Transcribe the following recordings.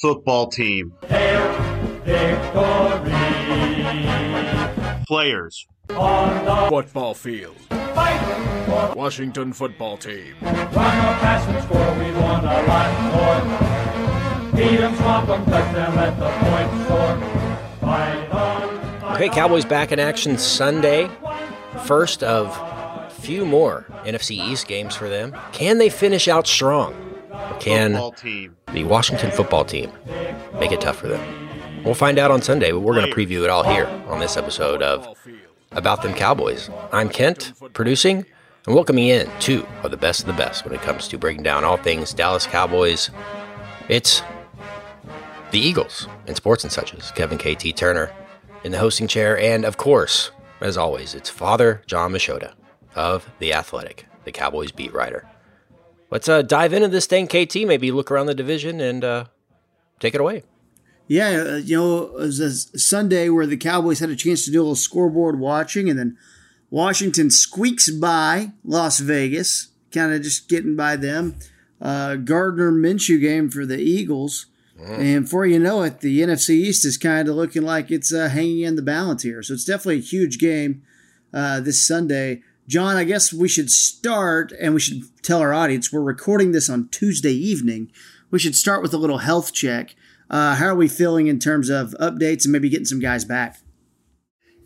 Football team. Players. On the football field. Washington football team. Run or pass and score, we want a lot more. Beat 'em, swamp 'em, touch them, let the point soar. Fight on. Okay, Cowboys back in action Sunday. First of few more NFC East games for them. Can they finish out strong? Can the Washington football team make it tough for them? We'll find out on Sunday, but we're going to preview it all here on this episode of About Them Cowboys. I'm Kent, producing and welcoming in two of the best of the best when it comes to breaking down all things Dallas Cowboys. It's the Eagles and sports and such as Kevin KT Turner in the hosting chair, and of course, as always, it's Father Jon Machota of The Athletic, the Cowboys beat writer. Let's uh, dive into this thing, KT. Maybe look around the division and uh, take it away. Yeah, uh, you know, it was a Sunday where the Cowboys had a chance to do a little scoreboard watching, and then Washington squeaks by Las Vegas, kind of just getting by them. Uh, Gardner Minshew game for the Eagles. And before you know it, the NFC East is kind of looking like it's uh, hanging in the balance here. So it's definitely a huge game uh, this Sunday. John, I guess we should start and we should tell our audience we're recording this on Tuesday evening. We should start with a little health check. Uh, how are we feeling in terms of updates and maybe getting some guys back?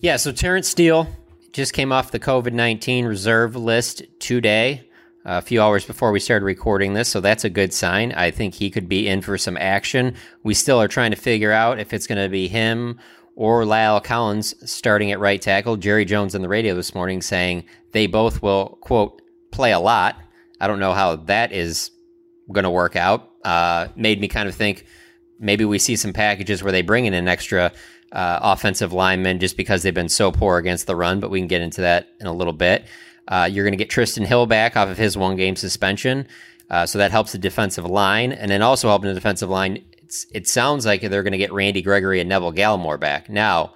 Yeah, so Terence Steele just came off the COVID 19 reserve list today, a few hours before we started recording this, so that's a good sign. I think he could be in for some action. We still are trying to figure out if it's going to be him or La'el Collins starting at right tackle. Jerry Jones on the radio this morning saying they both will, quote, play a lot. I don't know how that is going to work out. Uh, made me kind of think maybe we see some packages where they bring in an extra uh, offensive lineman just because they've been so poor against the run, but we can get into that in a little bit. Uh, you're going to get Trysten Hill back off of his one game suspension. Uh, so that helps the defensive line. And then also helping the defensive line, it's, it sounds like they're going to get Randy Gregory and Neville Gallimore back. Now,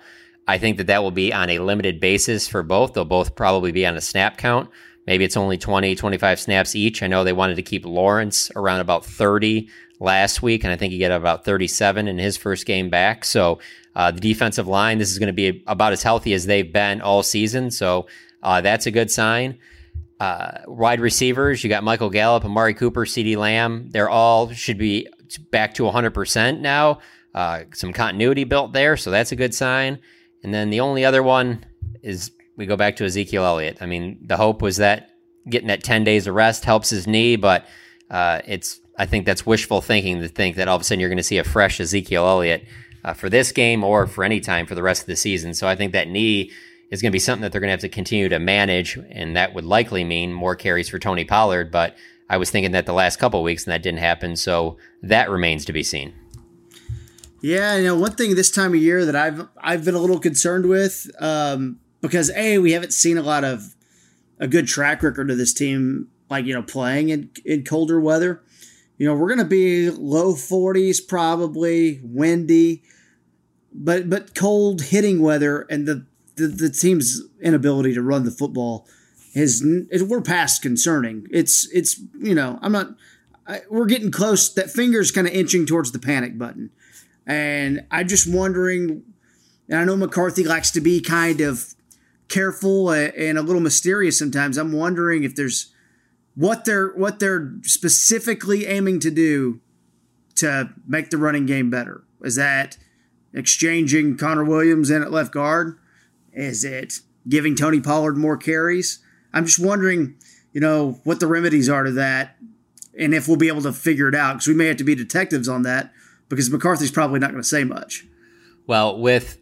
I think that that will be on a limited basis for both. They'll both probably be on a snap count. Maybe it's only 20, 25 snaps each. I know they wanted to keep Lawrence around about 30 last week, and I think he got about 37 in his first game back. So uh, the defensive line, this is going to be about as healthy as they've been all season. So uh, that's a good sign. Uh, wide receivers, you got Michael Gallup, Amari Cooper, CeeDee Lamb. They're all should be back to 100% now. Uh, some continuity built there, so that's a good sign. And then the only other one is we go back to Ezekiel Elliott. I mean, the hope was that getting that 10 days of rest helps his knee, but uh, it's I think that's wishful thinking to think that all of a sudden you're going to see a fresh Ezekiel Elliott uh, for this game or for any time for the rest of the season. So I think that knee is going to be something that they're going to have to continue to manage, and that would likely mean more carries for Tony Pollard. But I was thinking that the last couple weeks, and that didn't happen. So that remains to be seen. Yeah, you know, one thing this time of year that I've I've been a little concerned with um, because a we haven't seen a lot of a good track record of this team, like you know, playing in in colder weather, You know, we're going to be low 40s probably, windy, but but cold hitting weather and the the, the team's inability to run the football is we're past concerning. It's it's you know I'm not I, we're getting close. That finger's kind of inching towards the panic button, and I'm just wondering. And I know McCarthy likes to be kind of careful uh, and a little mysterious sometimes. I'm wondering if there's what they're what they're specifically aiming to do to make the running game better. Is that exchanging Connor Williams in at left guard? Is it giving Tony Pollard more carries? I'm just wondering, you know, what the remedies are to that and if we'll be able to figure it out because we may have to be detectives on that because McCarthy's probably not going to say much. Well, with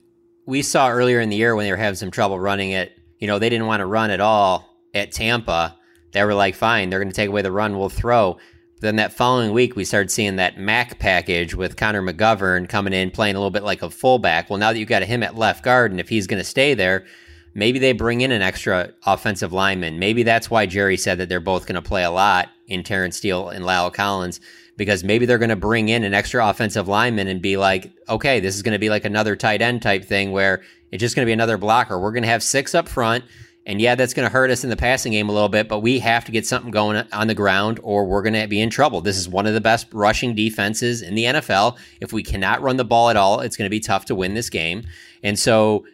we saw earlier in the year when they were having some trouble running it, you know, they didn't want to run at all at Tampa. They were like, fine, they're going to take away the run, we'll throw. Then that following week, we started seeing that Mac package with Connor McGovern coming in, playing a little bit like a fullback. Well, now that you've got him at left guard, and if he's going to stay there, maybe they bring in an extra offensive lineman. Maybe that's why Jerry said that they're both going to play a lot in Terence Steele and La'el Collins because maybe they're going to bring in an extra offensive lineman and be like, okay, this is going to be like another tight end type thing where it's just going to be another blocker. We're going to have six up front. And yeah, that's going to hurt us in the passing game a little bit, but we have to get something going on the ground or we're going to be in trouble. This is one of the best rushing defenses in the NFL. If we cannot run the ball at all, it's going to be tough to win this game. And so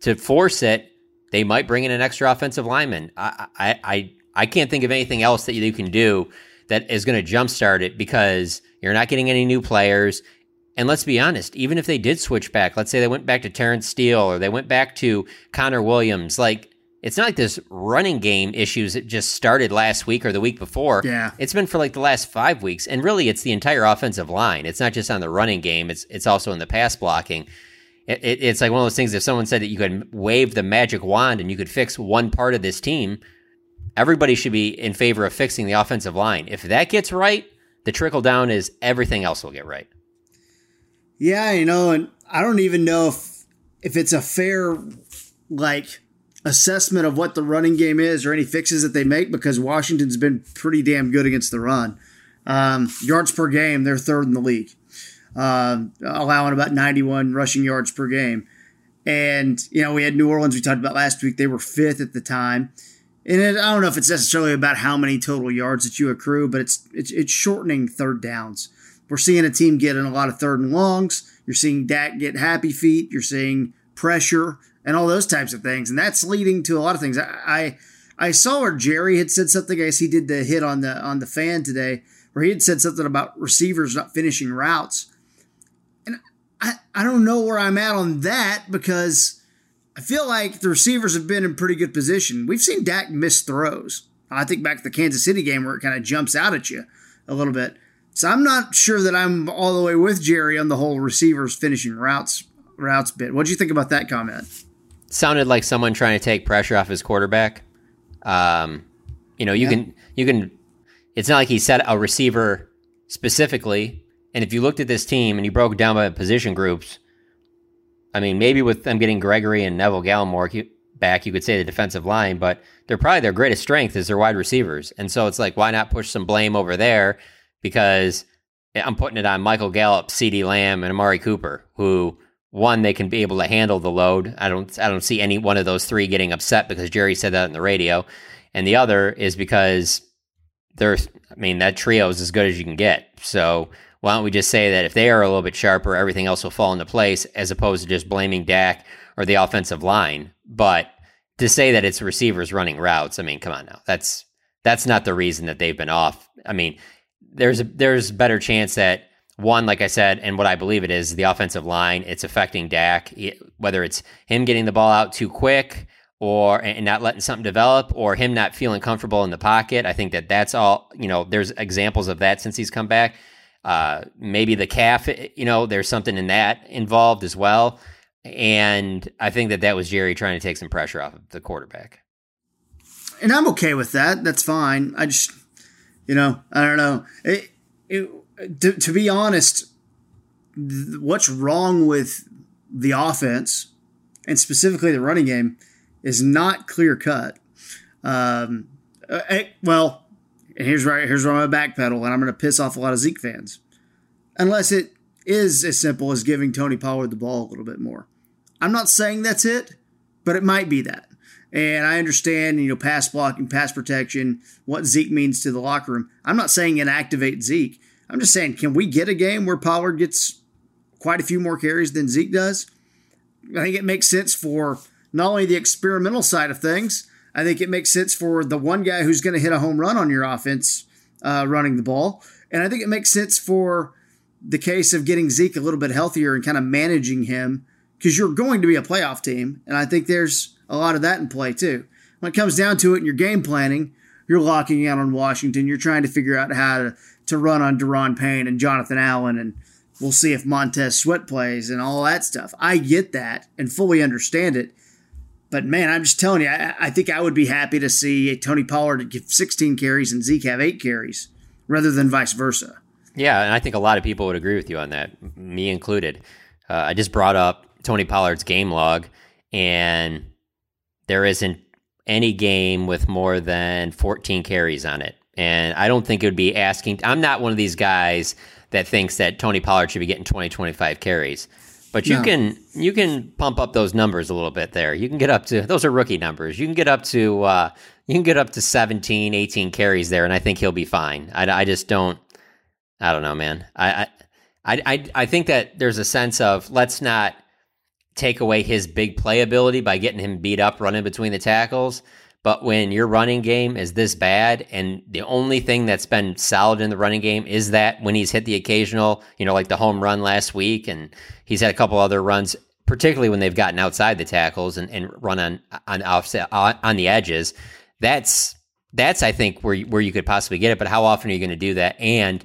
to force it, they might bring in an extra offensive lineman. I, I, I, I can't think of anything else that you can do that is going to jumpstart it because you're not getting any new players. And let's be honest, even if they did switch back, let's say they went back to Terence Steele or they went back to Connor Williams, like it's not like this running game issues that just started last week or the week before. Yeah. It's been for like the last five weeks. And really it's the entire offensive line. It's not just on the running game, it's it's also in the pass blocking. It, it, it's like one of those things if someone said that you could wave the magic wand and you could fix one part of this team, everybody should be in favor of fixing the offensive line. If that gets right, the trickle down is everything else will get right. Yeah, you know, and I don't even know if if it's a fair like assessment of what the running game is or any fixes that they make because Washington's been pretty damn good against the run. Um, yards per game, they're third in the league, uh, allowing about 91 rushing yards per game. And, you know, we had New Orleans, we talked about last week. They were fifth at the time. And it, I don't know if it's necessarily about how many total yards that you accrue, but it's, it's, it's shortening third downs. We're seeing a team getting a lot of third and longs. You're seeing Dak get happy feet. You're seeing pressure and all those types of things. And that's leading to a lot of things. I, I, I saw where Jerry had said something. I guess he did the hit on the on the fan today, where he had said something about receivers not finishing routes. I, I don't know where I'm at on that because I feel like the receivers have been in pretty good position. We've seen Dak miss throws. I think back to the Kansas City game where it kind of jumps out at you a little bit. So I'm not sure that I'm all the way with Jerry on the whole receivers finishing routes routes bit. What do you think about that comment? Sounded like someone trying to take pressure off his quarterback. Um, you know, you yeah. can you can. It's not like he said a receiver specifically. And if you looked at this team and you broke down by position groups, I mean, maybe with them getting Gregory and Neville Gallimore back, you could say the defensive line, but they're probably their greatest strength is their wide receivers. And so it's like, why not push some blame over there? Because I'm putting it on Michael Gallup, CeeDee Lamb, and Amari Cooper, who one they can be able to handle the load. I don't I don't see any one of those three getting upset because Jerry said that in the radio, and the other is because they're I mean that trio is as good as you can get. So why don't we just say that if they are a little bit sharper, everything else will fall into place as opposed to just blaming Dak or the offensive line. But to say that it's receivers running routes, I mean, come on now. That's that's not the reason that they've been off. I mean, there's a there's better chance that one, like I said, and what I believe it is, the offensive line. It's affecting Dak, whether it's him getting the ball out too quick or and not letting something develop or him not feeling comfortable in the pocket. I think that that's all, you know, there's examples of that since he's come back. Uh, maybe the calf, you know, there's something in that involved as well. And I think that that was Jerry trying to take some pressure off of the quarterback. And I'm okay with that. That's fine. I just, you know, I don't know. It, it, to, to be honest, th- what's wrong with the offense and specifically the running game is not clear cut. Um, uh, well, and here's where here's where I'm gonna backpedal, and I'm gonna piss off a lot of Zeke fans, unless it is as simple as giving Tony Pollard the ball a little bit more. I'm not saying that's it, but it might be that. And I understand, you know, pass blocking, pass protection, what Zeke means to the locker room. I'm not saying inactivate Zeke. I'm just saying, can we get a game where Pollard gets quite a few more carries than Zeke does? I think it makes sense for not only the experimental side of things, I think it makes sense for the one guy who's going to hit a home run on your offense uh, running the ball. And I think it makes sense for the case of getting Zeke a little bit healthier and kind of managing him because you're going to be a playoff team. And I think there's a lot of that in play too. When it comes down to it in your game planning, you're locking out on Washington. You're trying to figure out how to, to run on Daron Payne and Jonathan Allen, and we'll see if Montez Sweat plays and all that stuff. I get that and fully understand it. But man, I'm just telling you, I, I think I would be happy to see Tony Pollard give 16 carries and Zeke have eight carries rather than vice versa. Yeah, and I think a lot of people would agree with you on that, me included. Uh, I just brought up Tony Pollard's game log, and there isn't any game with more than 14 carries on it. And I don't think it would be asking. I'm not one of these guys that thinks that Tony Pollard should be getting 20, 25 carries. But you no. can you can pump up those numbers a little bit there. You can get up to those are rookie numbers. You can get up to uh, you can get up to 17, 18 carries there, and I think he'll be fine. I, I just don't. I don't know, man. I, I I I think that there's a sense of let's not take away his big play ability by getting him beat up running between the tackles. But when your running game is this bad, and the only thing that's been solid in the running game is that when he's hit the occasional, you know, like the home run last week, and he's had a couple other runs, particularly when they've gotten outside the tackles and, and run on on offset on the edges. That's that's I think where where you could possibly get it. But how often are you going to do that? And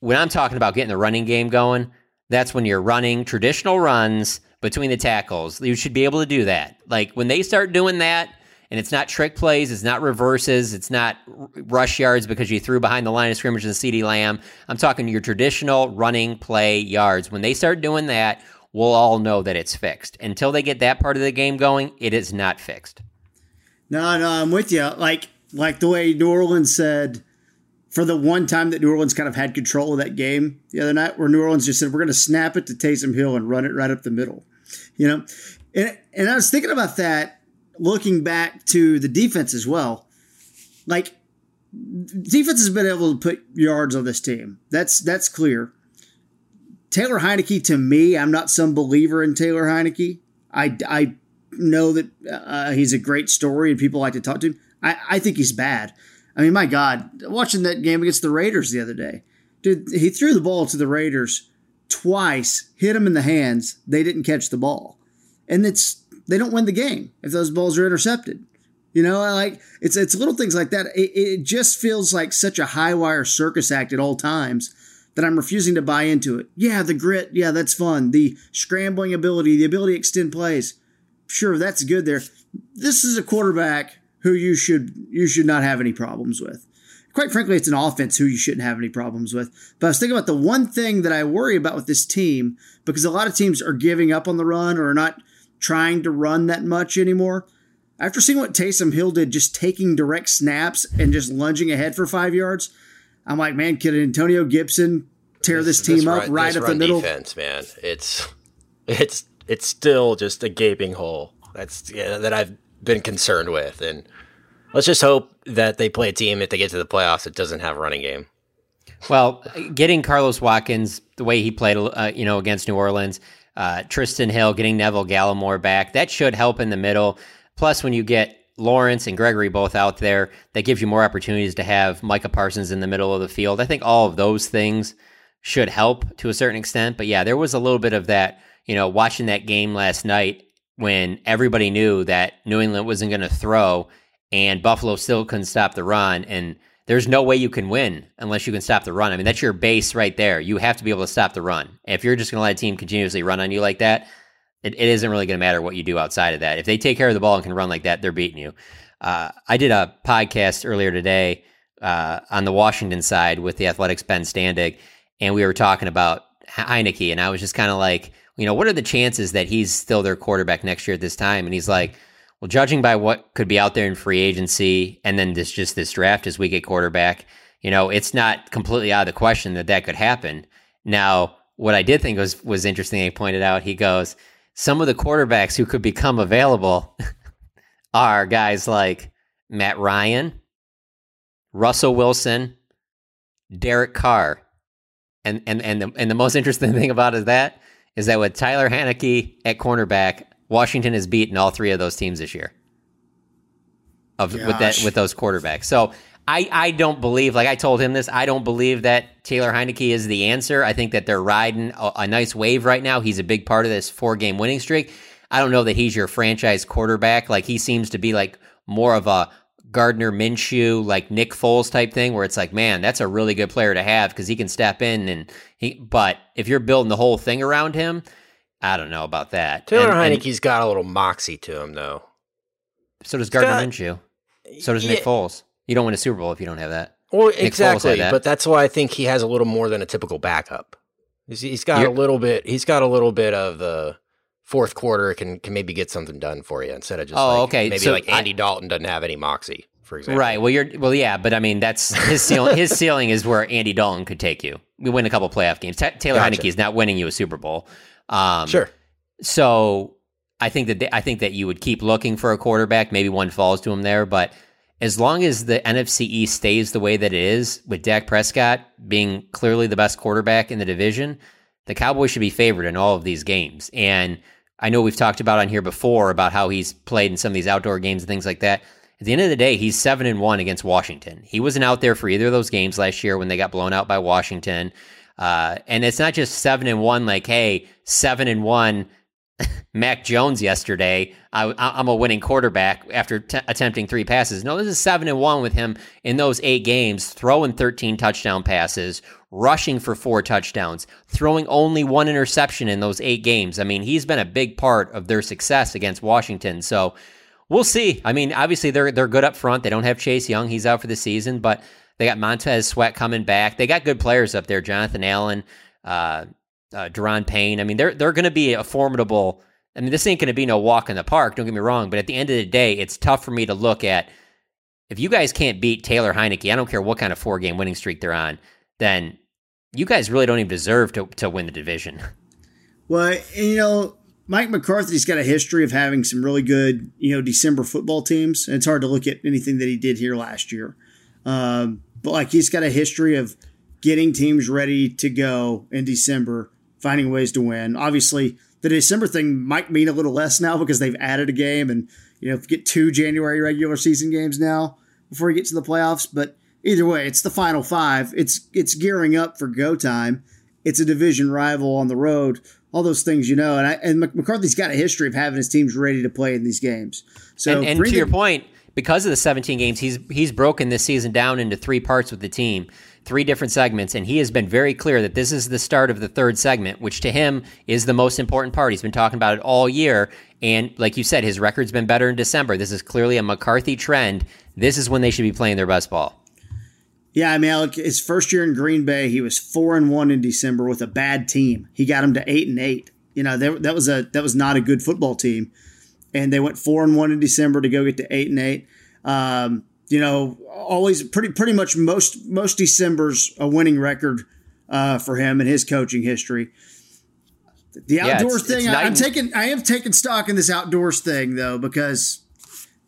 when I'm talking about getting the running game going, that's when you're running traditional runs between the tackles. You should be able to do that. Like when they start doing that, and it's not trick plays, it's not reverses, it's not rush yards because you threw behind the line of scrimmage and CeeDee Lamb. I'm talking your traditional running play yards. When they start doing that, we'll all know that it's fixed. Until they get that part of the game going, it is not fixed. No, no, I'm with you. Like like the way New Orleans said for the one time that New Orleans kind of had control of that game the other night, where New Orleans just said, "We're going to snap it to Taysom Hill and run it right up the middle." you know, and and I was thinking about that, looking back to the defense as well. Like, defense has been able to put yards on this team. That's that's clear. Taylor Heinicke, to me, I'm not some believer in Taylor Heinicke. I, I know that uh, he's a great story and people like to talk to him. I, I think he's bad. I mean, my God, watching that game against the Raiders the other day, dude, he threw the ball to the Raiders twice, hit him in the hands. They didn't catch the ball, and it's they don't win the game if those balls are intercepted. You know, like it's it's little things like that. It, it just feels like such a high wire circus act at all times that I'm refusing to buy into it. Yeah, the grit, yeah, that's fun. The scrambling ability, the ability to extend plays, sure, that's good there. This is a quarterback who you should you should not have any problems with quite frankly, it's an offense who you shouldn't have any problems with. But I was thinking about the one thing that I worry about with this team, because a lot of teams are giving up on the run or not trying to run that much anymore. After seeing what Taysom Hill did, just taking direct snaps and just lunging ahead for five yards, I'm like, man, can Antonio Gibson tear this, this team this up run, right up the middle? Defense, man, it's it's it's still just a gaping hole. That's yeah, that I've been concerned with, and Let's just hope that they play a team if they get to the playoffs that doesn't have a running game. Well, getting Carlos Watkins the way he played, uh, you know, against New Orleans, uh, Trysten Hill, getting Neville Gallimore back, that should help in the middle. Plus, when you get Lawrence and Gregory both out there, that gives you more opportunities to have Micah Parsons in the middle of the field. I think all of those things should help to a certain extent. But yeah, there was a little bit of that, you know, watching that game last night when everybody knew that New England wasn't going to throw and Buffalo still couldn't stop the run. And there's no way you can win unless you can stop the run. I mean, that's your base right there. You have to be able to stop the run. If you're just going to let a team continuously run on you like that, it, it isn't really going to matter what you do outside of that. If they take care of the ball and can run like that, they're beating you. Uh, I did a podcast earlier today uh, on the Washington side with the Athletics Ben Standig, and we were talking about Heinicke, and I was just kind of like, you know, what are the chances that he's still their quarterback next year at this time? And he's like, Well, judging by what could be out there in free agency and then this just this draft as we get quarterback, you know, it's not completely out of the question that that could happen. Now, what I did think was was interesting. He pointed out he goes, some of the quarterbacks who could become available are guys like Matt Ryan, Russell Wilson, Derek Carr, and and and the, and the most interesting thing about is that is that with Tyler Heinicke at cornerback, Washington has beaten all three of those teams this year. Of with that with those quarterbacks, so I, I don't believe, like I told him this, I don't believe that Taylor Heinicke is the answer. I think that they're riding a, a nice wave right now. He's a big part of this four game winning streak. I don't know that he's your franchise quarterback. Like he seems to be like more of a Gardner Minshew, like Nick Foles type thing, where it's like, man, that's a really good player to have because he can step in and he. But if you're building the whole thing around him, I don't know about that. Taylor And- and Heinicke's got a little moxie to him, though. so does Gardner got- Minshew. So does Nick Foles. You don't win a Super Bowl if you don't have that. Well, had exactly, that. but that's why I think he has a little more than a typical backup. He's, he's got You're- a little bit. He's got a little bit of the fourth quarter can can maybe get something done for you instead of just Oh, like, okay, maybe so like I- Andy Dalton doesn't have any moxie, for example. Right. Well, you're well, yeah, but I mean, that's his ceiling. his ceiling is where Andy Dalton could take you. We win a couple playoff games. Ta Taylor Gotcha. Heineke is not winning you a Super Bowl. Um, Sure. So I think that they, I think that you would keep looking for a quarterback. Maybe one falls to him there, but as long as the NFC East stays the way that it is, with Dak Prescott being clearly the best quarterback in the division, the Cowboys should be favored in all of these games. And I know we've talked about on here before about how he's played in some of these outdoor games and things like that. At the end of the day, he's seven and one against Washington. He wasn't out there for either of those games last year when they got blown out by Washington. Uh, and it's not just seven and one, like, hey, seven and one, Mac Jones yesterday. I, I'm a winning quarterback after t- attempting three passes. No, this is seven and one with him in those eight games, throwing 13 touchdown passes, rushing for four touchdowns, throwing only one interception in those eight games. I mean, he's been a big part of their success against Washington. So we'll see. I mean, obviously they're they're good up front. They don't have Chase Young; he's out for the season, but they got Montez Sweat coming back. They got good players up there: Jonathan Allen, uh, uh, Daron Payne. I mean, they're they're going to be a formidable. I mean, this ain't going to be no walk in the park. Don't get me wrong, but at the end of the day, it's tough for me to look at. If you guys can't beat Taylor Heinicke, I don't care what kind of four game winning streak they're on, then you guys really don't even deserve to to win the division. Well, you know, Mike McCarthy's got a history of having some really good, you know, December football teams. And it's hard to look at anything that he did here last year. Um, but like he's got a history of getting teams ready to go in December, finding ways to win. Obviously, the December thing might mean a little less now because they've added a game and, you know, get two January regular season games now before you get to the playoffs. But either way, it's the final five. It's it's gearing up for go time. It's a division rival on the road. All those things, you know, and I, and McCarthy's got a history of having his teams ready to play in these games. So and, and to your point, because of the 17 games, he's he's broken this season down into three parts with the team, three different segments, and he has been very clear that this is the start of the third segment, which to him is the most important part. He's been talking about it all year, and like you said, his record's been better in December. This is clearly a McCarthy trend. This is when they should be playing their best ball. Yeah, I mean, like his first year in Green Bay, he was four and one in December with a bad team. He got him to eight and eight. You know, that, that was a that was not a good football team, and they went four and one in December to go get to eight and eight. Um, you know, always pretty pretty much most most December's a winning record uh, for him in his coaching history. The Yeah, outdoors it's- thing, it's I, I'm taking I have taken stock in this outdoors thing though because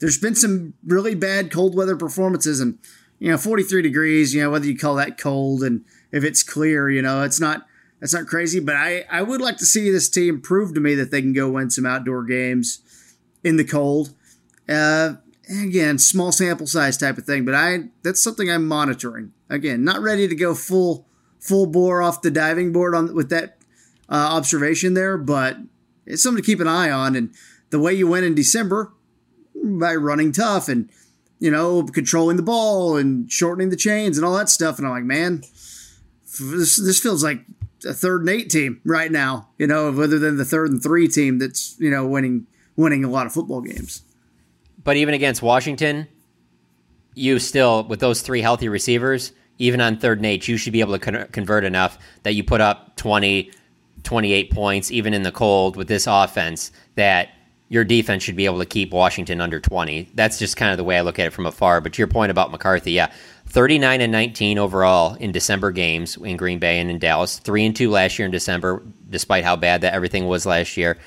there's been some really bad cold weather performances and you know 43 degrees you know whether you call that cold and if it's clear you know it's not that's not crazy but i i would like to see this team prove to me that they can go win some outdoor games in the cold. Uh again small sample size type of thing but i that's something i'm monitoring. Again not ready to go full full bore off the diving board on with that uh, observation there but it's something to keep an eye on. And the way you went in december by running tough and you know controlling the ball and shortening the chains and all that stuff. And i'm like man this, this feels like a third and eight team right now you know other than the third and three team that's you know winning winning a lot of football games But even against Washington, you still, with those three healthy receivers, even on third and eight, you should be able to con- convert enough that you put up 20, 28 points, even in the cold with this offense, that your defense should be able to keep Washington under 20. That's just kind of the way I look at it from afar. But your point about McCarthy, yeah, 39 and 19 overall in December games in Green Bay and in Dallas. Three and two last year in December, despite how bad that everything was last year.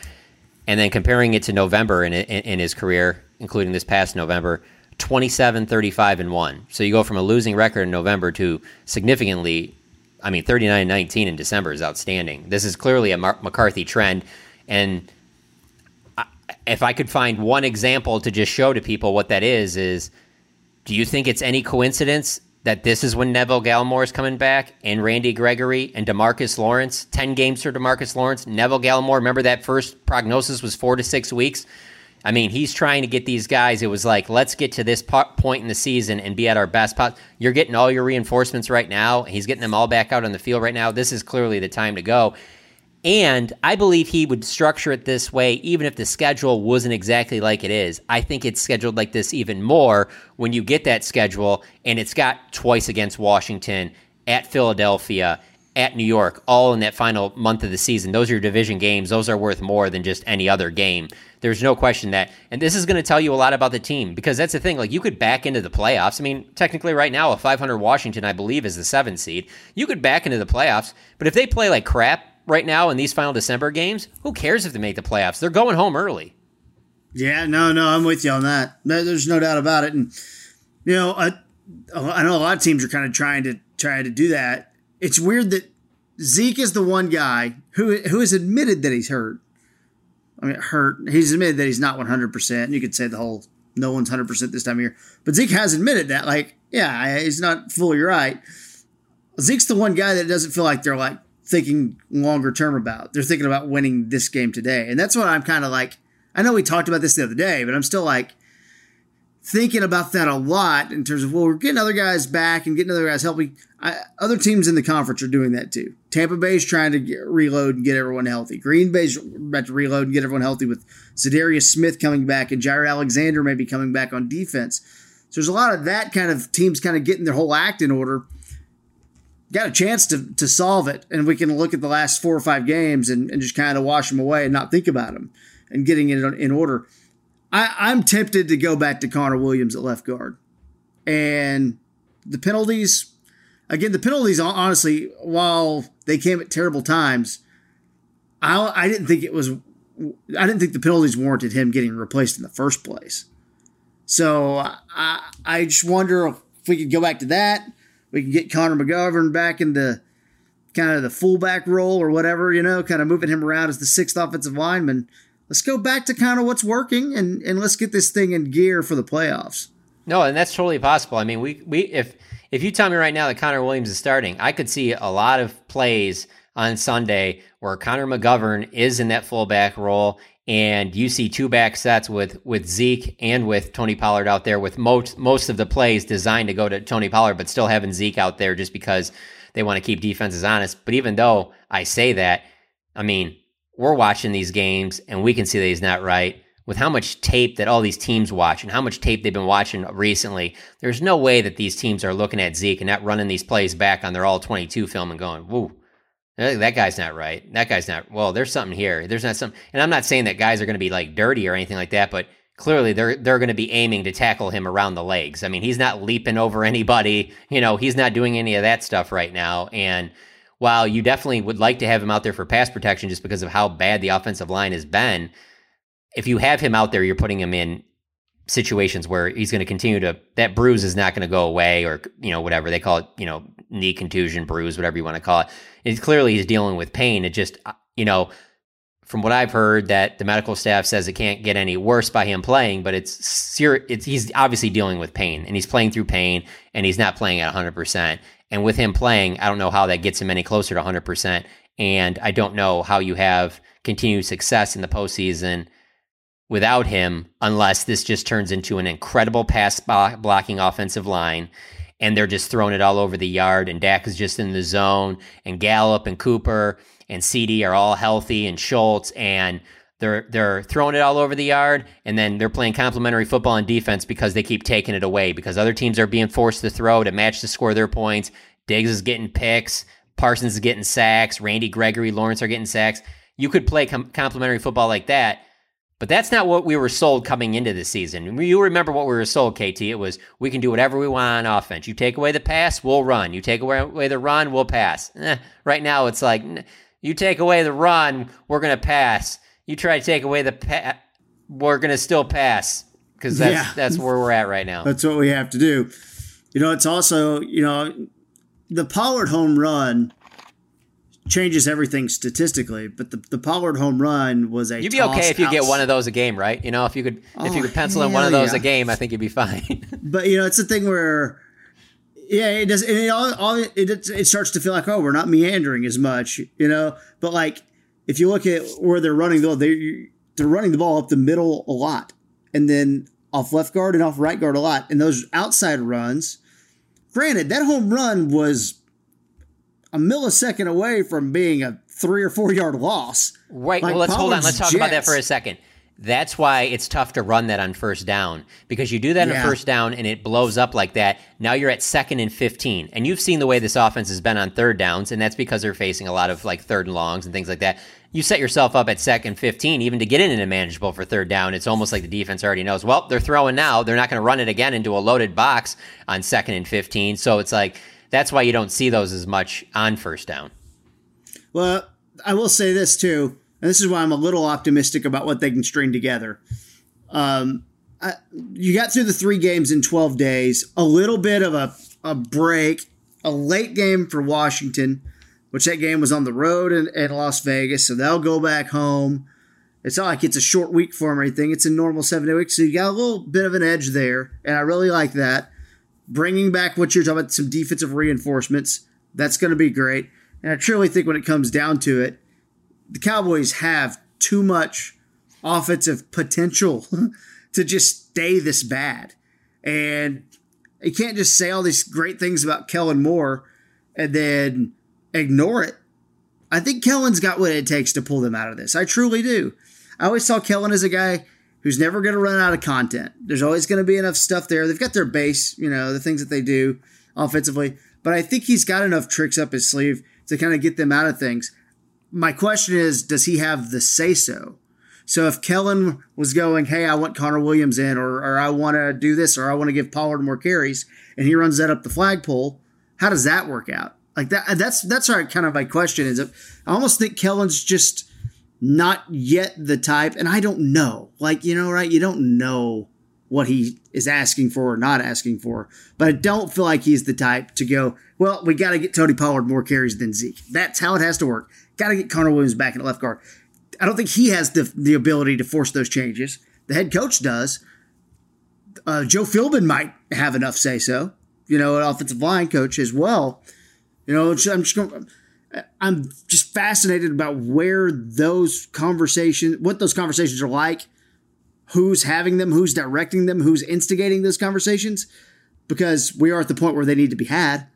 And then comparing it to November in, in, in his career, including this past November, 27, 35, and 1. So you go from a losing record in November to significantly, I mean, 39 19 in December is outstanding. This is clearly a Mar- McCarthy trend. And I, if I could find one example to just show to people what that is, is do you think it's any coincidence that this is when Neville Gallimore is coming back and Randy Gregory and Demarcus Lawrence? 10 games for Demarcus Lawrence. Neville Gallimore, remember that first prognosis was four to six weeks? I mean, he's trying to get these guys. It was like, let's get to this point in the season and be at our best. Pot. You're getting all your reinforcements right now. He's getting them all back out on the field right now. This is clearly the time to go. And I believe he would structure it this way, even if the schedule wasn't exactly like it is. I think it's scheduled like this even more when you get that schedule and it's got twice against Washington, at Philadelphia, at New York, all in that final month of the season. Those are your division games. Those are worth more than just any other game. There's no question that. And this is going to tell you a lot about the team because that's the thing. Like, you could back into the playoffs. I mean, technically, right now, a 500 Washington, I believe, is the seventh seed. You could back into the playoffs, but if they play like crap, right now in these final December games, who cares if they make the playoffs? They're going home early. Yeah, no, no, I'm with you on that. There's no doubt about it. And you know, I, I know a lot of teams are kind of trying to try to do that. It's weird that Zeke is the one guy who who has admitted that he's hurt. I mean, hurt. He's admitted that he's not 100. percent You could say the whole no one's 100 percent this time of year, but Zeke has admitted that. Like, yeah, he's not fully right. Zeke's the one guy that doesn't feel like they're like thinking longer term about. They're thinking about winning this game today. And that's what I'm kind of like. I know we talked about this the other day, but I'm still like thinking about that a lot in terms of, well, we're getting other guys back and getting other guys helping. I, other teams in the conference are doing that too. Tampa Bay's trying to get, reload and get everyone healthy. Green Bay's about to reload and get everyone healthy with Za'Darius Smith coming back and Jaire Alexander maybe coming back on defense. So there's a lot of that kind of teams kind of getting their whole act in order got a chance to, to solve it. And we can look at the last four or five games and, and just kind of wash them away and not think about them and getting it in order. I, I'm tempted to go back to Connor Williams at left guard. And the penalties, again, the penalties, honestly, while they came at terrible times, I, I didn't think it was, I didn't think the penalties warranted him getting replaced in the first place. So I, I just wonder if we could go back to that we can get Connor McGovern back into kind of the fullback role or whatever, you know, kind of moving him around as the sixth offensive lineman. Let's go back to kind of what's working and, and let's get this thing in gear for the playoffs. No, and that's totally possible. I mean, we we if if you tell me right now that Connor Williams is starting, I could see a lot of plays on Sunday where Connor McGovern is in that fullback role and you see two back sets with with Zeke and with Tony Pollard out there with most most of the plays designed to go to Tony Pollard, but still having Zeke out there just because they want to keep defenses honest. But even though I say that, I mean, we're watching these games and we can see that he's not right. With how much tape that all these teams watch and how much tape they've been watching recently, there's no way that these teams are looking at Zeke and not running these plays back on their all 22 film and going, woo, that guy's not right. That guy's not. Well, there's something here. There's not some. And I'm not saying that guys are going to be like dirty or anything like that, but clearly they're they're going to be aiming to tackle him around the legs. I mean, he's not leaping over anybody. You know, he's not doing any of that stuff right now. And while you definitely would like to have him out there for pass protection just because of how bad the offensive line has been, if you have him out there, you're putting him in situations where he's going to continue to that bruise is not going to go away or you know whatever. They call it you know knee contusion bruise whatever you want to call it. It's clearly he's dealing with pain. It just uh, you know from what i've heard that the medical staff says it can't get any worse by him playing but it's ser- it's he's obviously dealing with pain and he's playing through pain and he's not playing at 100% and with him playing i don't know how that gets him any closer to 100% and i don't know how you have continued success in the postseason without him unless this just turns into an incredible pass blocking offensive line and they're just throwing it all over the yard and Dak is just in the zone and Gallup and Cooper and CeeDee are all healthy and Schultz and they're they're throwing it all over the yard and then they're playing complementary football and defense because they keep taking it away because other teams are being forced to throw to match to score their points. Diggs is getting picks, Parsons is getting sacks, Randy Gregory, Lawrence are getting sacks. You could play com- complementary football like that But that's not what we were sold coming into the season. You remember what we were sold, KT. It was we can do whatever we want on offense. You take away the pass, we'll run. You take away the run, we'll pass. Eh, right now, it's like you take away the run, we're going to pass. You try to take away the pass, we're going to still pass because that's yeah. that's where we're at right now. That's what we have to do. You know, it's also you know the Pollard home run changes everything statistically. But the, the Pollard home run was a. You'd be okay if you get one of those a game, right? You know, if you could oh, if you oh, could oh, pencil in one of those yeah. a game, I think you'd be fine. but you know, it's a thing where. Yeah, it does. And it all, all it, it starts to feel like oh, we're not meandering as much, you know. But like, if you look at where they're running the they they're running the ball up the middle a lot, and then off left guard and off right guard a lot. And those outside runs, granted, that home run was a millisecond away from being a three or four yard loss. Right. Like well, let's hold on. Let's talk Jets. about that for a second. That's why it's tough to run that on first down because you do that yeah. on first down and it blows up like that. Now you're at second and 15. And you've seen the way this offense has been on third downs, and that's because they're facing a lot of like third and longs and things like that. You set yourself up at second 15, even to get in a manageable for third down. It's almost like the defense already knows, well, they're throwing now. They're not going to run it again into a loaded box on second and 15. So it's like, that's why you don't see those as much on first down. Well, I will say this too, and this is why I'm a little optimistic about what they can string together. Um, I, you got through the three games in 12 days, a little bit of a, a break, a late game for Washington, which that game was on the road in, in Las Vegas, so they'll go back home. It's not like it's a short week for them or anything. It's a normal seven day week, so you got a little bit of an edge there, and I really like that bringing back what you're talking about, some defensive reinforcements. That's going to be great. And I truly think when it comes down to it, the Cowboys have too much offensive potential to just stay this bad. And you can't just say all these great things about Kellen Moore and then ignore it. I think Kellen's got what it takes to pull them out of this. I truly do. I always saw Kellen as a guy who's never going to run out of content. There's always going to be enough stuff there. They've got their base, you know, the things that they do offensively, but I think he's got enough tricks up his sleeve to kind of get them out of things. My question is, does he have the say so? So if Kellen was going, hey, I want Connor Williams in, or, or I want to do this, or I want to give Pollard more carries, and he runs that up the flagpole, how does that work out? Like that, that's that's our kind of my question. Is I almost think Kellen's just not yet the type, and I don't know. Like, you know, right? You don't know what he is asking for or not asking for. But I don't feel like he's the type to go, well, we got to get Tony Pollard more carries than Zeke. That's how it has to work. Got to get Connor Williams back in left guard. I don't think he has the, the ability to force those changes. The head coach does. Uh, Joe Philbin might have enough say so, you know, an offensive line coach as well. You know, I'm just going I'm just fascinated about where those conversations, what those conversations are like, who's having them, who's directing them, who's instigating those conversations, because we are at the point where they need to be had.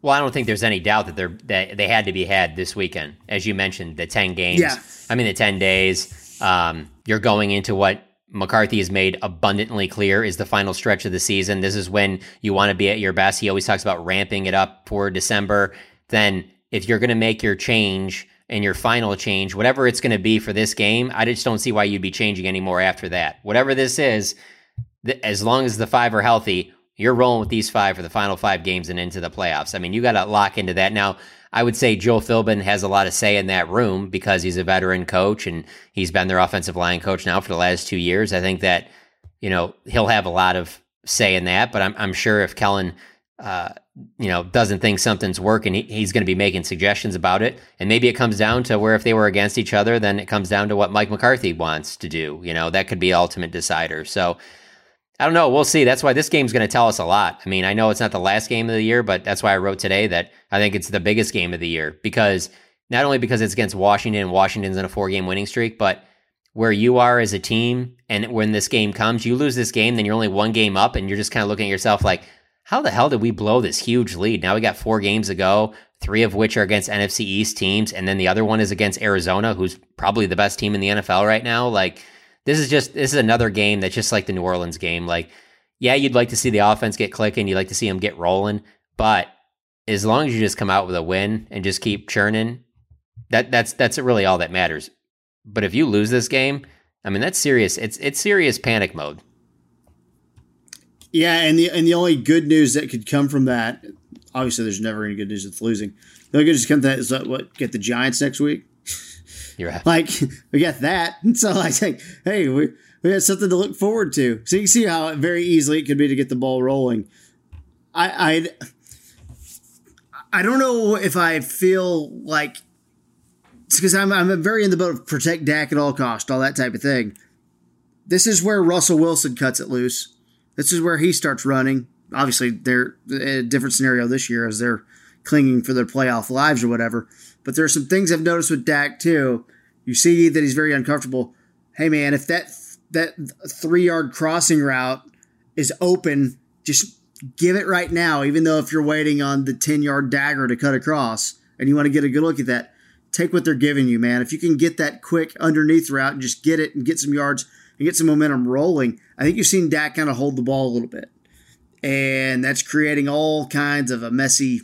Well, I don't think there's any doubt that they're that they had to be had this weekend, as you mentioned, the ten games. Yeah. I mean, the ten days. Um, you're going into what McCarthy has made abundantly clear is the final stretch of the season. This is when you want to be at your best. He always talks about ramping it up for December. Then if you're going to make your change and your final change, whatever it's going to be for this game, I just don't see why you'd be changing anymore after that. Whatever this is, th- as long as the five are healthy, you're rolling with these five for the final five games and into the playoffs. I mean, you got to lock into that. Now, I would say Joe Philbin has a lot of say in that room because he's a veteran coach and he's been their offensive line coach now for the last two years. I think that, you know, he'll have a lot of say in that, but I'm, I'm sure if Kellen uh, you know, doesn't think something's working, he, he's going to be making suggestions about it. And maybe it comes down to where if they were against each other, then it comes down to what Mike McCarthy wants to do. You know, that could be ultimate decider. So I don't know. We'll see. That's why this game's going to tell us a lot. I mean, I know it's not the last game of the year, but that's why I wrote today that I think it's the biggest game of the year because not only because it's against Washington and Washington's in a four game winning streak, but where you are as a team and when this game comes, you lose this game, then you're only one game up and you're just kind of looking at yourself like, how the hell did we blow this huge lead? Now we got four games to go, three of which are against NFC East teams, and then the other one is against Arizona, who's probably the best team in the NFL right now. Like, this is just this is another game that's just like the New Orleans game. Like, yeah, you'd like to see the offense get clicking, you'd like to see them get rolling, but as long as you just come out with a win and just keep churning, that that's that's really all that matters. But if you lose this game, I mean, that's serious. It's it's serious panic mode. Yeah, and the and the only good news that could come from that, obviously, there's never any good news with losing. The only good news come from that is that what get the Giants next week. You're right. Like we got that, and so I think, hey, we we have something to look forward to. So you can see how very easily it could be to get the ball rolling. I I I don't know if I feel like because I'm I'm very in the boat of protect Dak at all cost, all that type of thing. This is where Russell Wilson cuts it loose. This is where he starts running. Obviously, they're a different scenario this year as they're clinging for their playoff lives or whatever. But there are some things I've noticed with Dak too. You see that he's very uncomfortable. Hey man, if that that three yard crossing route is open, just give it right now. Even though if you're waiting on the ten yard dagger to cut across and you want to get a good look at that, take what they're giving you, man. If you can get that quick underneath route and just get it and get some yards and get some momentum rolling, I think you've seen Dak kind of hold the ball a little bit. And that's creating all kinds of a messy,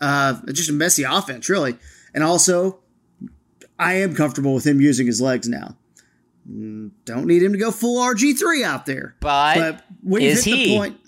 uh, just a messy offense, really. And also, I am comfortable with him using his legs now. Don't need him to go full RG3 out there. But when you is hit he? the point,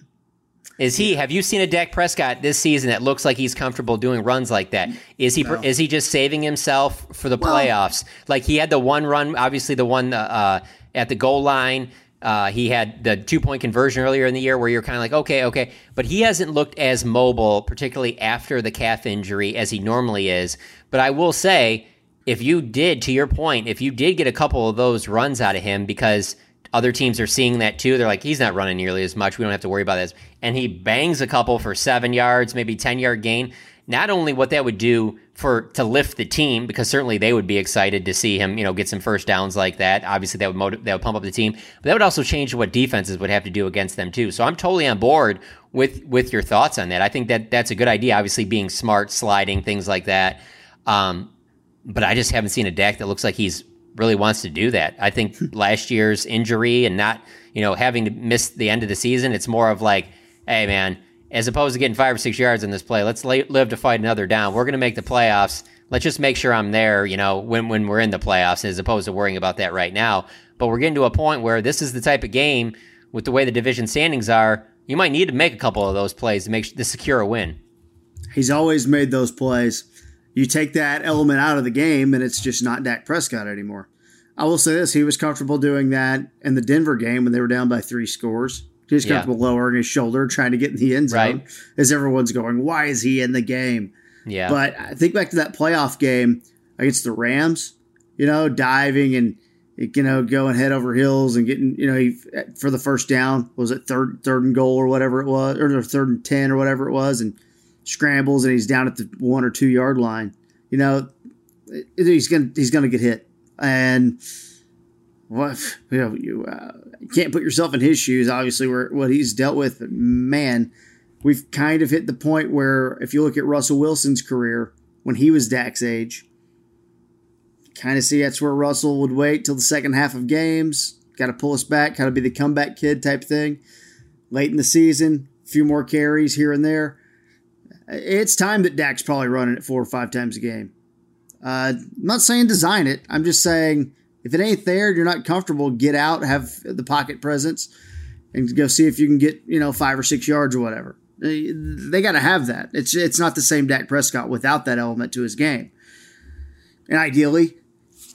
Is he? Have you seen a Dak Prescott this season that looks like he's comfortable doing runs like that? Is he? No. Is he just saving himself for the Well- playoffs? Like he had the one run, obviously the one uh, uh, at the goal line. Uh, he had the two point conversion earlier in the year where you're kind of like, okay, okay, but he hasn't looked as mobile, particularly after the calf injury, as he normally is. But I will say, if you did, to your point, if you did get a couple of those runs out of him because other teams are seeing that too. They're like, he's not running nearly as much. We don't have to worry about this. And he bangs a couple for seven yards, maybe 10 yard gain. Not only what that would do for to lift the team, because certainly they would be excited to see him, you know, get some first downs like that. Obviously, that would motiv- that would pump up the team, but that would also change what defenses would have to do against them too. So I'm totally on board with with your thoughts on that. I think that that's a good idea. Obviously, being smart, sliding things like that. Um, but I just haven't seen a Dak that looks like he's really wants to do that. I think last year's injury and not, you know, having to miss the end of the season, it's more of like, hey, man, as opposed to getting five or six yards in this play, let's live to fight another down. We're going to make the playoffs. Let's just make sure I'm there, you know, when, when we're in the playoffs, as opposed to worrying about that right now. But we're getting to a point where this is the type of game with the way the division standings are. You might need to make a couple of those plays to make to secure a win. he's always made those plays. You take that element out of the game, and it's just not Dak Prescott anymore. I will say this: he was comfortable doing that in the Denver game when they were down by three scores. He was Yeah. comfortable lowering his shoulder, trying to get in the end zone, Right. as everyone's going, "Why is he in the game?" Yeah. But I think back to that playoff game against the Rams, you know, diving and you know going head over heels and getting you know he, for the first down was it third third and goal or whatever it was or third and ten or whatever it was and scrambles and he's down at the one or two yard line. You know, he's gonna he's gonna get hit and. What you know, you, uh, you can't put yourself in his shoes. Obviously, where what he's dealt with, man, we've kind of hit the point where if you look at Russell Wilson's career when he was Dak's age, kind of see that's where Russell would wait till the second half of games, got to pull us back, kind of be the comeback kid type thing. Late in the season, a few more carries here and there. It's time that Dak's probably running it four or five times a game. Uh, I'm not saying design it. I'm just saying if it ain't there, you're not comfortable, get out, have the pocket presence, and go see if you can get you know five or six yards or whatever. They, they got to have that. It's it's not the same Dak Prescott without that element to his game. And ideally,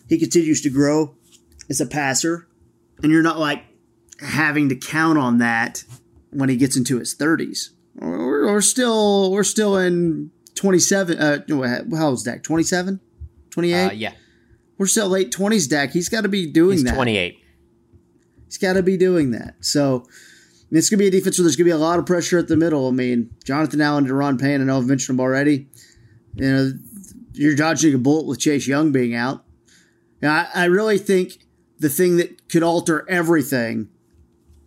he continues to grow as a passer, and you're not like having to count on that when he gets into his 30s. We're, we're still we're still in 27. Uh, how old is Dak? 27, 28. uh, yeah. We're still late 20s, Dak. He's got to be doing He's that. 28. He's got to be doing that. So it's going to be a defense where there's going to be a lot of pressure at the middle. I mean, Jonathan Allen, Daron Payne, I know I've mentioned them already. You know, you're dodging a bullet with Chase Young being out. Now, I, I really think the thing that could alter everything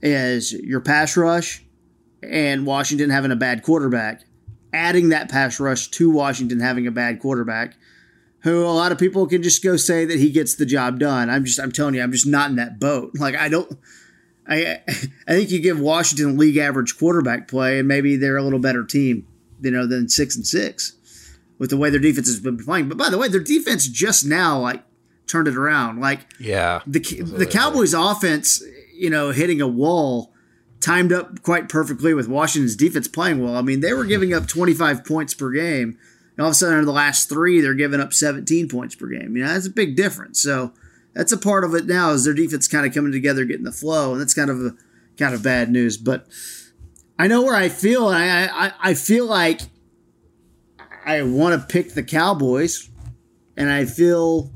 is your pass rush and Washington having a bad quarterback. Adding that pass rush to Washington having a bad quarterback who a lot of people can just go say that he gets the job done. I'm just I'm telling you, I'm just not in that boat. Like I don't I I think you give Washington league average quarterback play and maybe they're a little better team, you know, than six and six with the way their defense has been playing. But by the way, their defense just now like turned it around. Like Yeah. the the Cowboys offense, you know, hitting a wall timed up quite perfectly with Washington's defense playing well. I mean, they were giving up 25 points per game. And all of a sudden, in the last three, they're giving up 17 points per game. You know, that's a big difference. So that's a part of it now is their defense kind of coming together, getting the flow, and that's kind of a, kind of bad news. But I know where I feel, and I I, I feel like I want to pick the Cowboys, and I feel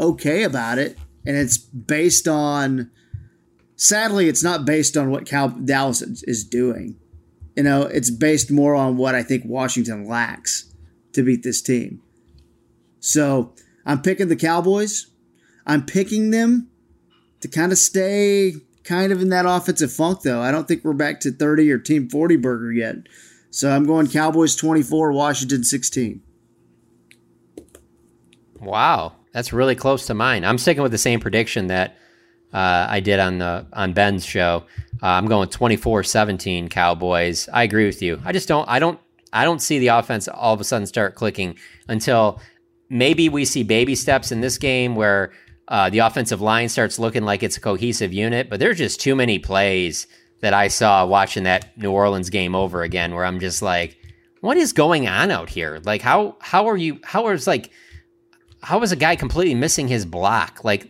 okay about it, and it's based on. Sadly, it's not based on what Cal- Dallas is doing. You know, it's based more on what I think Washington lacks to beat this team. So I'm picking the Cowboys. I'm picking them to kind of stay kind of in that offensive funk, though. I don't think we're back to 30 or Team 40 burger yet. So I'm going Cowboys 24, Washington 16. Wow, that's really close to mine. I'm sticking with the same prediction that uh, I did on the on Ben's show. Uh, I'm going 24-17 Cowboys. I agree with you. I just don't. I don't. I don't see the offense all of a sudden start clicking until maybe we see baby steps in this game where uh, the offensive line starts looking like it's a cohesive unit. But there's just too many plays that I saw watching that New Orleans game over again, where I'm just like, what is going on out here? Like, how how are you? How is like, how is a guy completely missing his block? Like,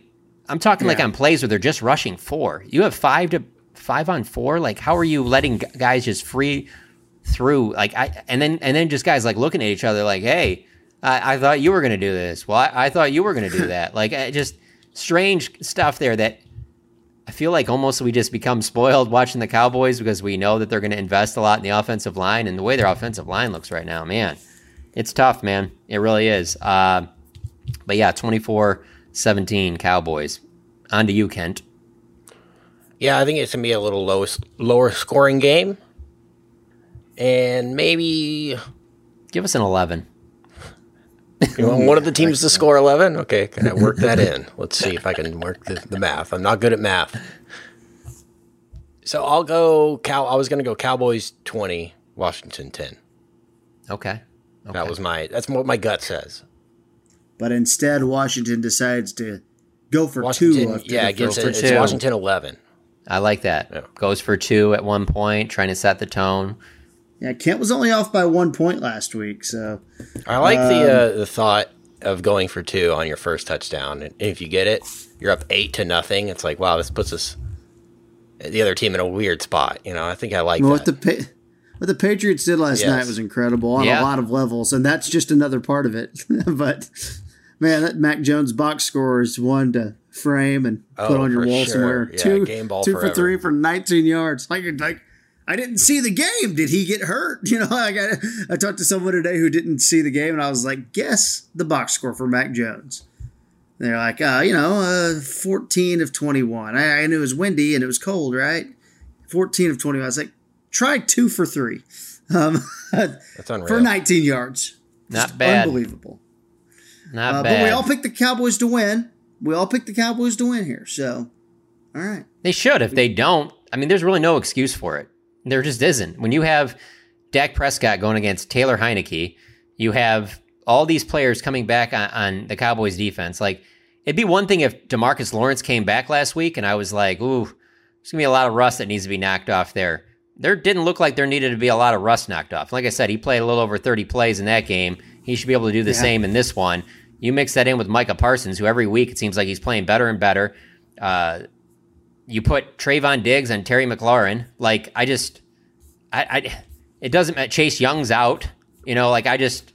I'm talking like on plays where they're just rushing four. You have five to five on four. Like, how are you letting guys just free through? Like, I and then and then just guys like looking at each other like, hey, I, I thought you were gonna do this. Well, I, I thought you were gonna do that. like, uh, just strange stuff there that I feel like almost we just become spoiled watching the Cowboys because we know that they're going to invest a lot in the offensive line and the way their offensive line looks right now, man. It's tough, man. It really is. Uh, but yeah, 24 17 Cowboys. On to you, Kent. Yeah, I think it's gonna be a little low, lower scoring game, and maybe Give us an 11. you want one of the teams to score eleven. Okay, can I work that in? Let's see if I can work the, the math. I'm not good at math, so I'll go. Cow. I was gonna go Cowboys twenty, Washington ten. Okay. okay. That was my. That's what my gut says. But instead, Washington decides to go for Washington, two. after yeah, the it gives it, for it's two. Washington eleven. I like that. Yeah. Goes for two at one point, trying to set the tone. Yeah, Kent was only off by one point last week, so I like the uh, the thought of going for two on your first touchdown, and if you get it, you're up eight to nothing. It's like wow, this puts us the other team in a weird spot. You know, I think I like Well, that. what the what the Patriots did last Yes. night was incredible on Yeah. a lot of levels, and that's just another part of it. but man, that Mac Jones box score is one to frame and put Oh, on your wall sure. somewhere. Yeah, two game ball two for three for 19 yards. Like like. I didn't see the game. Did he get hurt? You know, I got. I talked to someone today who didn't see the game, and I was like, "Guess the box score for Mac Jones." They're like, uh, you know, uh, 14 of 21. I, I knew it was windy and it was cold, right? 14 of 21. I was like, try two for three um, That's unreal. for 19 yards. Not Just bad. Unbelievable. Not Uh, bad. but we all picked the Cowboys to win. We all picked the Cowboys to win here. So, all right. They should. If they don't, I mean, there's really no excuse for it. There just isn't. When you have Dak Prescott going against Taylor Heinicke, you have all these players coming back on, on the Cowboys defense. Like, it'd be one thing if Demarcus Lawrence came back last week and I was like, ooh, there's going to be a lot of rust that needs to be knocked off there. There didn't look like there needed to be a lot of rust knocked off. Like I said, he played a little over 30 plays in that game. He should be able to do the same in this one. You mix that in with Micah Parsons, who every week it seems like he's playing better and better. Uh, you put Trevon Diggs and Terry McLaurin. Like I just, I, I it doesn't matter. Chase Young's out. You know, like I just,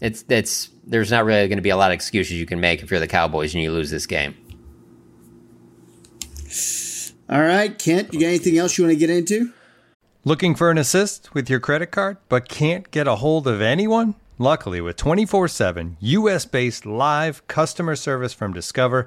it's it's there's not really going to be a lot of excuses you can make if you're the Cowboys and you lose this game. All right, Kent, you got anything else you want to get into? Looking for an assist with your credit card but can't get a hold of anyone? Luckily, with 24 7 US based live customer service from Discover,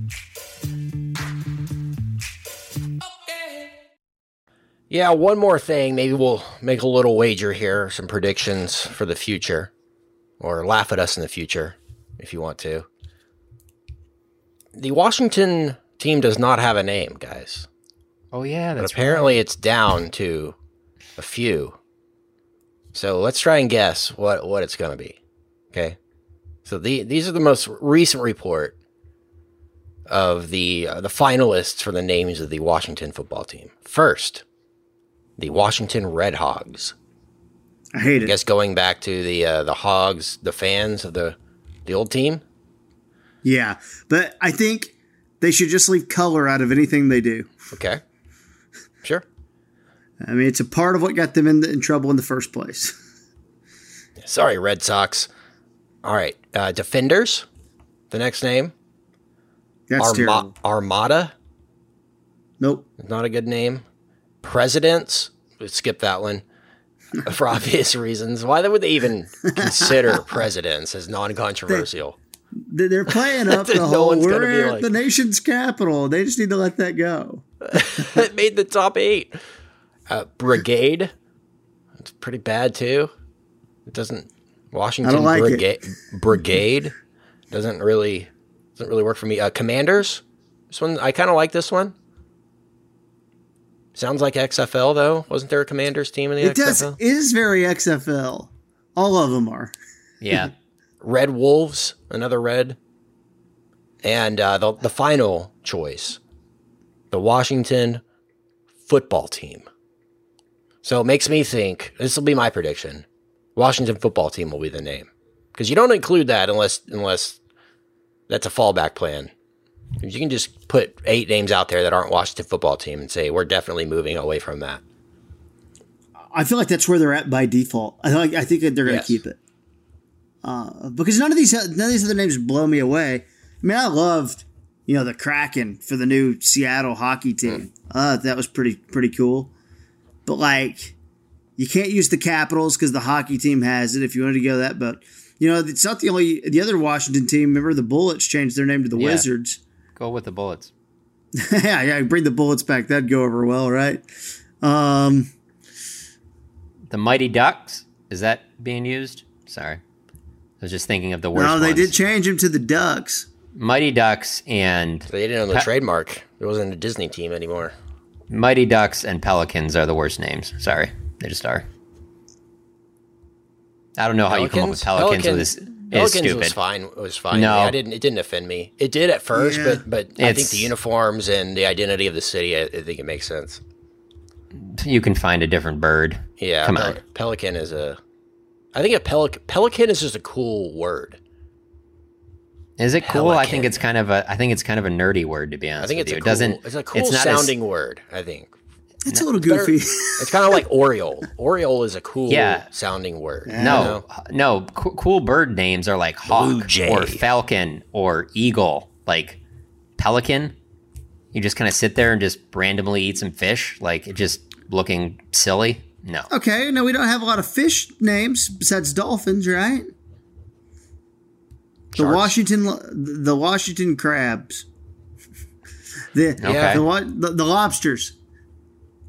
Yeah, one more thing. Maybe we'll make a little wager here, some predictions for the future, or laugh at us in the future if you want to. The Washington team does not have a name, guys. Oh yeah, But that's apparently it's down to a few. So let's try and guess what, what it's going to be. Okay. So the, these are the most recent report of the uh, the finalists for the names of the Washington football team. First, the Washington Red Hogs. I hate it. I guess going back to the uh, the Hogs, the fans of the the old team. Yeah, but I think they should just leave color out of anything they do. Okay. Sure. I mean, it's a part of what got them in, in trouble in the first place. Sorry, Red Sox. All right. Uh, defenders. The next name. That's terrible. Armada. Nope. Not a good name. Presidents. Skip that one for obvious reasons. Why would they even consider presidents as non-controversial? They- They're playing up the No whole. We're at like- the nation's capital. They just need to let that go. it made the top eight. Uh, Brigade. It's pretty bad too. It doesn't. Washington like. Brigade. Brigade doesn't really doesn't really work for me. Uh, Commanders. This one I kind of like. This one. Sounds like XFL though. Wasn't there a Commanders team in the It does. It is very XFL. All of them are. Yeah. Red Wolves, another red, and uh, the the final choice, the Washington football team. So it makes me think this will be my prediction: Washington football team will be the name because you don't include that unless unless that's a fallback plan. You can just put eight names out there that aren't Washington football team and say we're definitely moving away from that. I feel like that's where they're at by default. I like. I think that they're going to Yes. keep it uh, because none of these none of these other names blow me away. I mean, I loved you know the Kraken for the new Seattle hockey team. Uh, that was pretty pretty cool. But like, you can't use the Capitals because the hockey team has it. If you wanted to go that, but you know it's not the only the other Washington team. Remember the Bullets changed their name to the Yeah. Wizards. Go with the bullets. yeah, yeah, bring the Bullets back. That'd go over well, right? Um, The Mighty Ducks is that being used? Sorry, I was just thinking of the worst. no, they ones. did change him to the Ducks. Mighty Ducks and They didn't own the Pa- trademark. It wasn't a Disney team anymore. Mighty Ducks and Pelicans are the worst names. Sorry, they just are. I don't know how you come up with Pelicans. with this. It's Pelicans stupid. was fine. It was fine. No. I didn't. It didn't offend me. It did at first, Yeah. but but I think the uniforms and the identity of the city. I, I think it makes sense. You can find a different bird. Yeah, Come Pel- on. Pelican is a. I think a pelican. Pelican is just a cool word. Is it cool? I think it's kind of a. I think it's kind of a nerdy word to be honest. I think with it's you. a It doesn't. It's a cool it's not as- sounding word. I think It's a little goofy. it's kind of like Oriole. Oriole is a cool Yeah. sounding word. you No, know? no. Co- cool bird names are like hawk or falcon or eagle. Like pelican, you just kind of sit there and just randomly eat some fish. Like it just looking silly. No. Okay, no, we don't have a lot of fish names besides dolphins, right? The Sharks. Washington, the Washington crabs, the Okay. the, the the lobsters.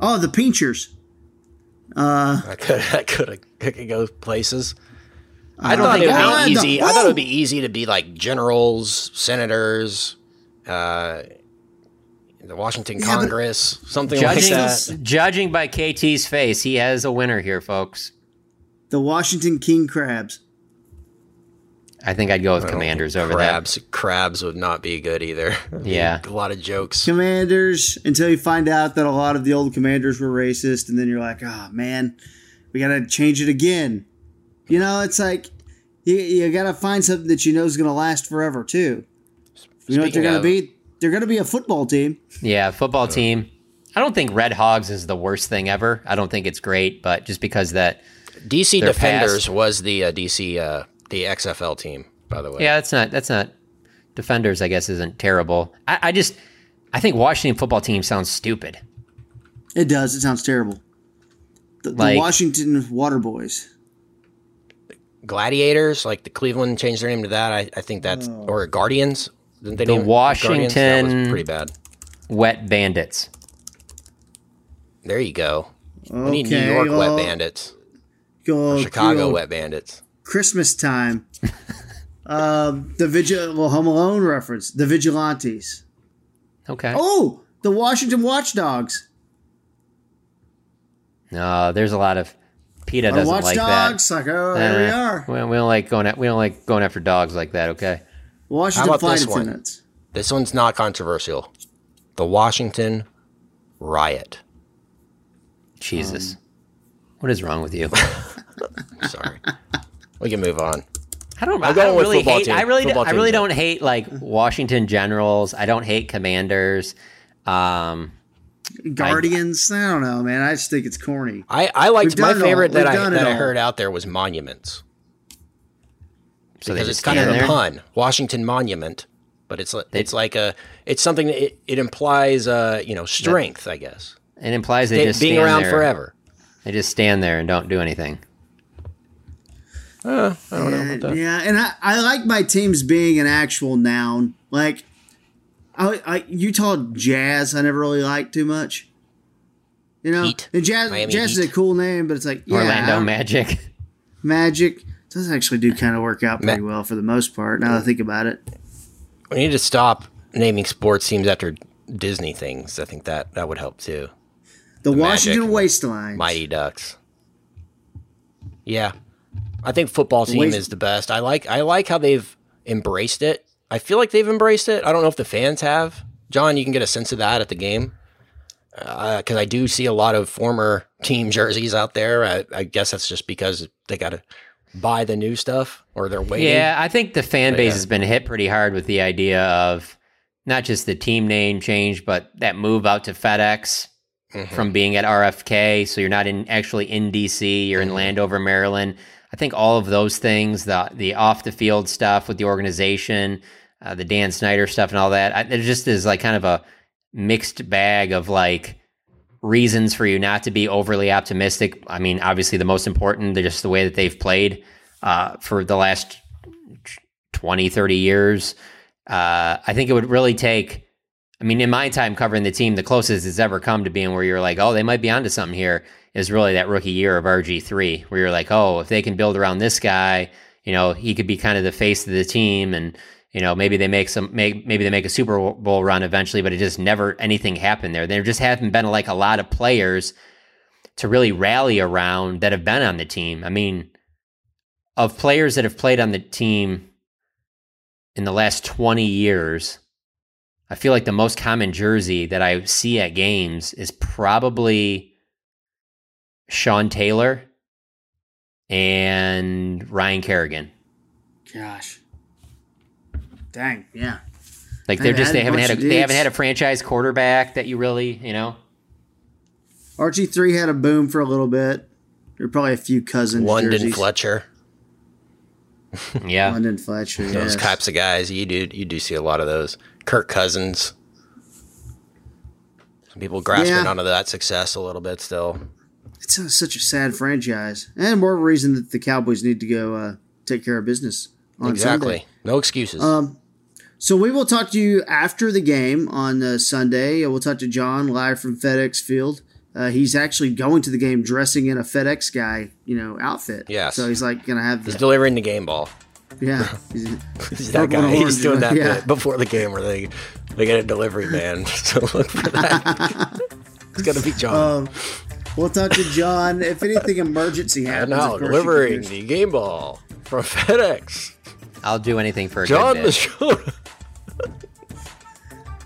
Oh, the pinchers. I could. I could. I could go places. I don't think it would God, be the- easy. I thought it would be easy to be like generals, senators, uh, the Washington Yeah, Congress, something Judging, like that. judging by KT's face, he has a winner here, folks. The Washington King Crabs. I think I'd go with Commanders think over crabs. Crabs would not be good either. Yeah. a lot of jokes. Commanders until you find out that a lot of the old commanders were racist, and then you're like, oh man, we gotta change it again. You know, it's like you, you gotta find something that you know is gonna last forever too. You know what they're gonna of- be? They're gonna be a football team. Yeah, football team. I don't think Red Hogs is the worst thing ever. I don't think it's great, but just because that DC Defenders past- was the uh, DC uh, the XFL team, by the way. Yeah, that's not that's not defenders. I guess isn't terrible. I, I just I think Washington football team sounds stupid. It does. It sounds terrible. The, the Like- Washington Water Boys. Gladiators, like the Cleveland changed their name to that. I, I think that's oh. or Guardians. Didn't they The name it Guardians? That was Washington- pretty bad. Wet Bandits. There you go. we need New York well, Wet Bandits, Go Chicago go- Wet Bandits. Christmas time. um, the vigil, well, Home Alone reference. The Vigilantes. Okay. Oh, the Washington Watchdogs. No, there's a lot of PETA Our doesn't like that. Watchdogs. Like, oh, there we Eh, are. We, we don't like going. At, we don't like going after dogs like that. Okay. Washington How flight this one? attendants. This one's not controversial. The Washington Riot. Jesus. what is wrong with you? Sorry. we can move on. I don't. I'm I don't with really hate. team. I really. Football I really team's don't hate like Washington Generals. I don't hate Commanders. Um, Guardians. I, don't know, man. I just think it's corny. I, I liked my done it all. favorite that I that I all. heard out there was monuments so because it's kind of stand a pun. Washington Monument, but it's li- it's like a it's something that it, it implies uh you know strength I guess It implies they Stay- just being stand around there. forever. They just stand there and don't do anything. Uh, I don't know about that. Yeah, and I, I like my teams being an actual noun. Like, I, I Utah Jazz, I never really liked too much. You know, Heat. and Jazz, Miami Jazz is a cool name, but it's like yeah, Orlando Magic. Magic does actually do kind of work out pretty well for the most part. Now that I think about it, We need to stop naming sports teams after Disney things. I think that that would help too. the, The Washington Magic. Wasteland. Mighty Ducks. Yeah, I think football team Waste- is the best. I like I like how they've embraced it. I feel like they've embraced it. I don't know if the fans have. Jon, you can get a sense of that at the game because I do see a lot of former team jerseys out there. I, I guess that's just because they got to buy the new stuff or they're waiting. Yeah, I think the fan But base yeah. has been hit pretty hard with the idea of not just the team name change, but that move out to FedEx Mm-hmm. from being at RFK. So you're not in actually in DC, you're Mm-hmm. in Landover, Maryland. I think all of those things, the the off the field stuff with the organization, uh, the Dan Snyder stuff, and all that, I, it just is like kind of a mixed bag of like reasons for you not to be overly optimistic. I mean, obviously the most important, just the way that they've played uh, for the last 20, 30 years. Uh, I think it would really take, I mean, in my time covering the team, the closest it's ever come to being where you're like, oh, they might be onto something here is really that rookie year of RG3, where you're like, oh, if they can build around this guy, you know, he could be kind of the face of the team and, you know, maybe they make some, may, maybe they make a Super Bowl run eventually, but it just never anything happened there. There just haven't been like a lot of players to really rally around that have been on the team. I mean, of players that have played on the team in the last 20 years, I feel like the most common jersey that I see at games is probably Sean Taylor and Ryan Kerrigan. Gosh, dang, yeah. Like they're just they haven't had a of they haven't had a franchise quarterback that you really, you know. RG three had a boom for a little bit. There were probably a few cousins. London jerseys. Fletcher. Yeah. London Fletcher. Those yes. types of guys, you do you do see a lot of those. Kirk Cousins. Some people grasping Yeah. onto that success a little bit still. It's a, such a sad franchise, and more of a reason that the Cowboys need to go uh, take care of business on exactly. Sunday. No excuses. Um, so we will talk to you after the game on uh, Sunday. We'll talk to Jon live from FedEx Field. Uh, he's actually going to the game dressing in a FedEx guy, you know, outfit. Yeah. So he's like gonna have He's the delivering the game ball. yeah. He's, He's that purple and guy. He's doing that yeah. before the game where they they get a delivery man. so look for that. it's gonna be Jon. Um, We'll talk to Jon if anything emergency And happens. now of course, you can delivering the game ball from FedEx. I'll do anything for a Jon good bit.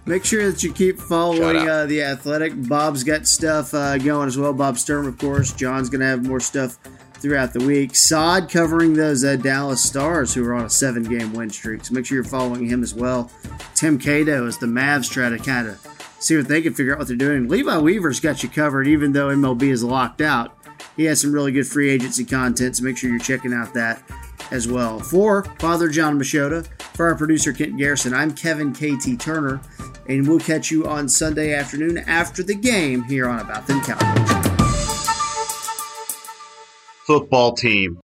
Make sure that you keep following uh, the Athletic. Bob's got stuff uh, going as well. Bob Sturm, of course. John's going to have more stuff throughout the week. Saad covering those uh, Dallas Stars who are on a seven-game win streak. So make sure you're following him as well. Tim Cato as the Mavs try to kind of see what they can figure out what they're doing. Levi Weaver's got you covered, even though MLB is locked out. He has some really good free agency content, so make sure you're checking out that as well. For Father Jon Machota, for our producer Kent Garrison, I'm Kevin KT Turner, and we'll catch you on Sunday afternoon after the game here on About Them Cowboys. Football team.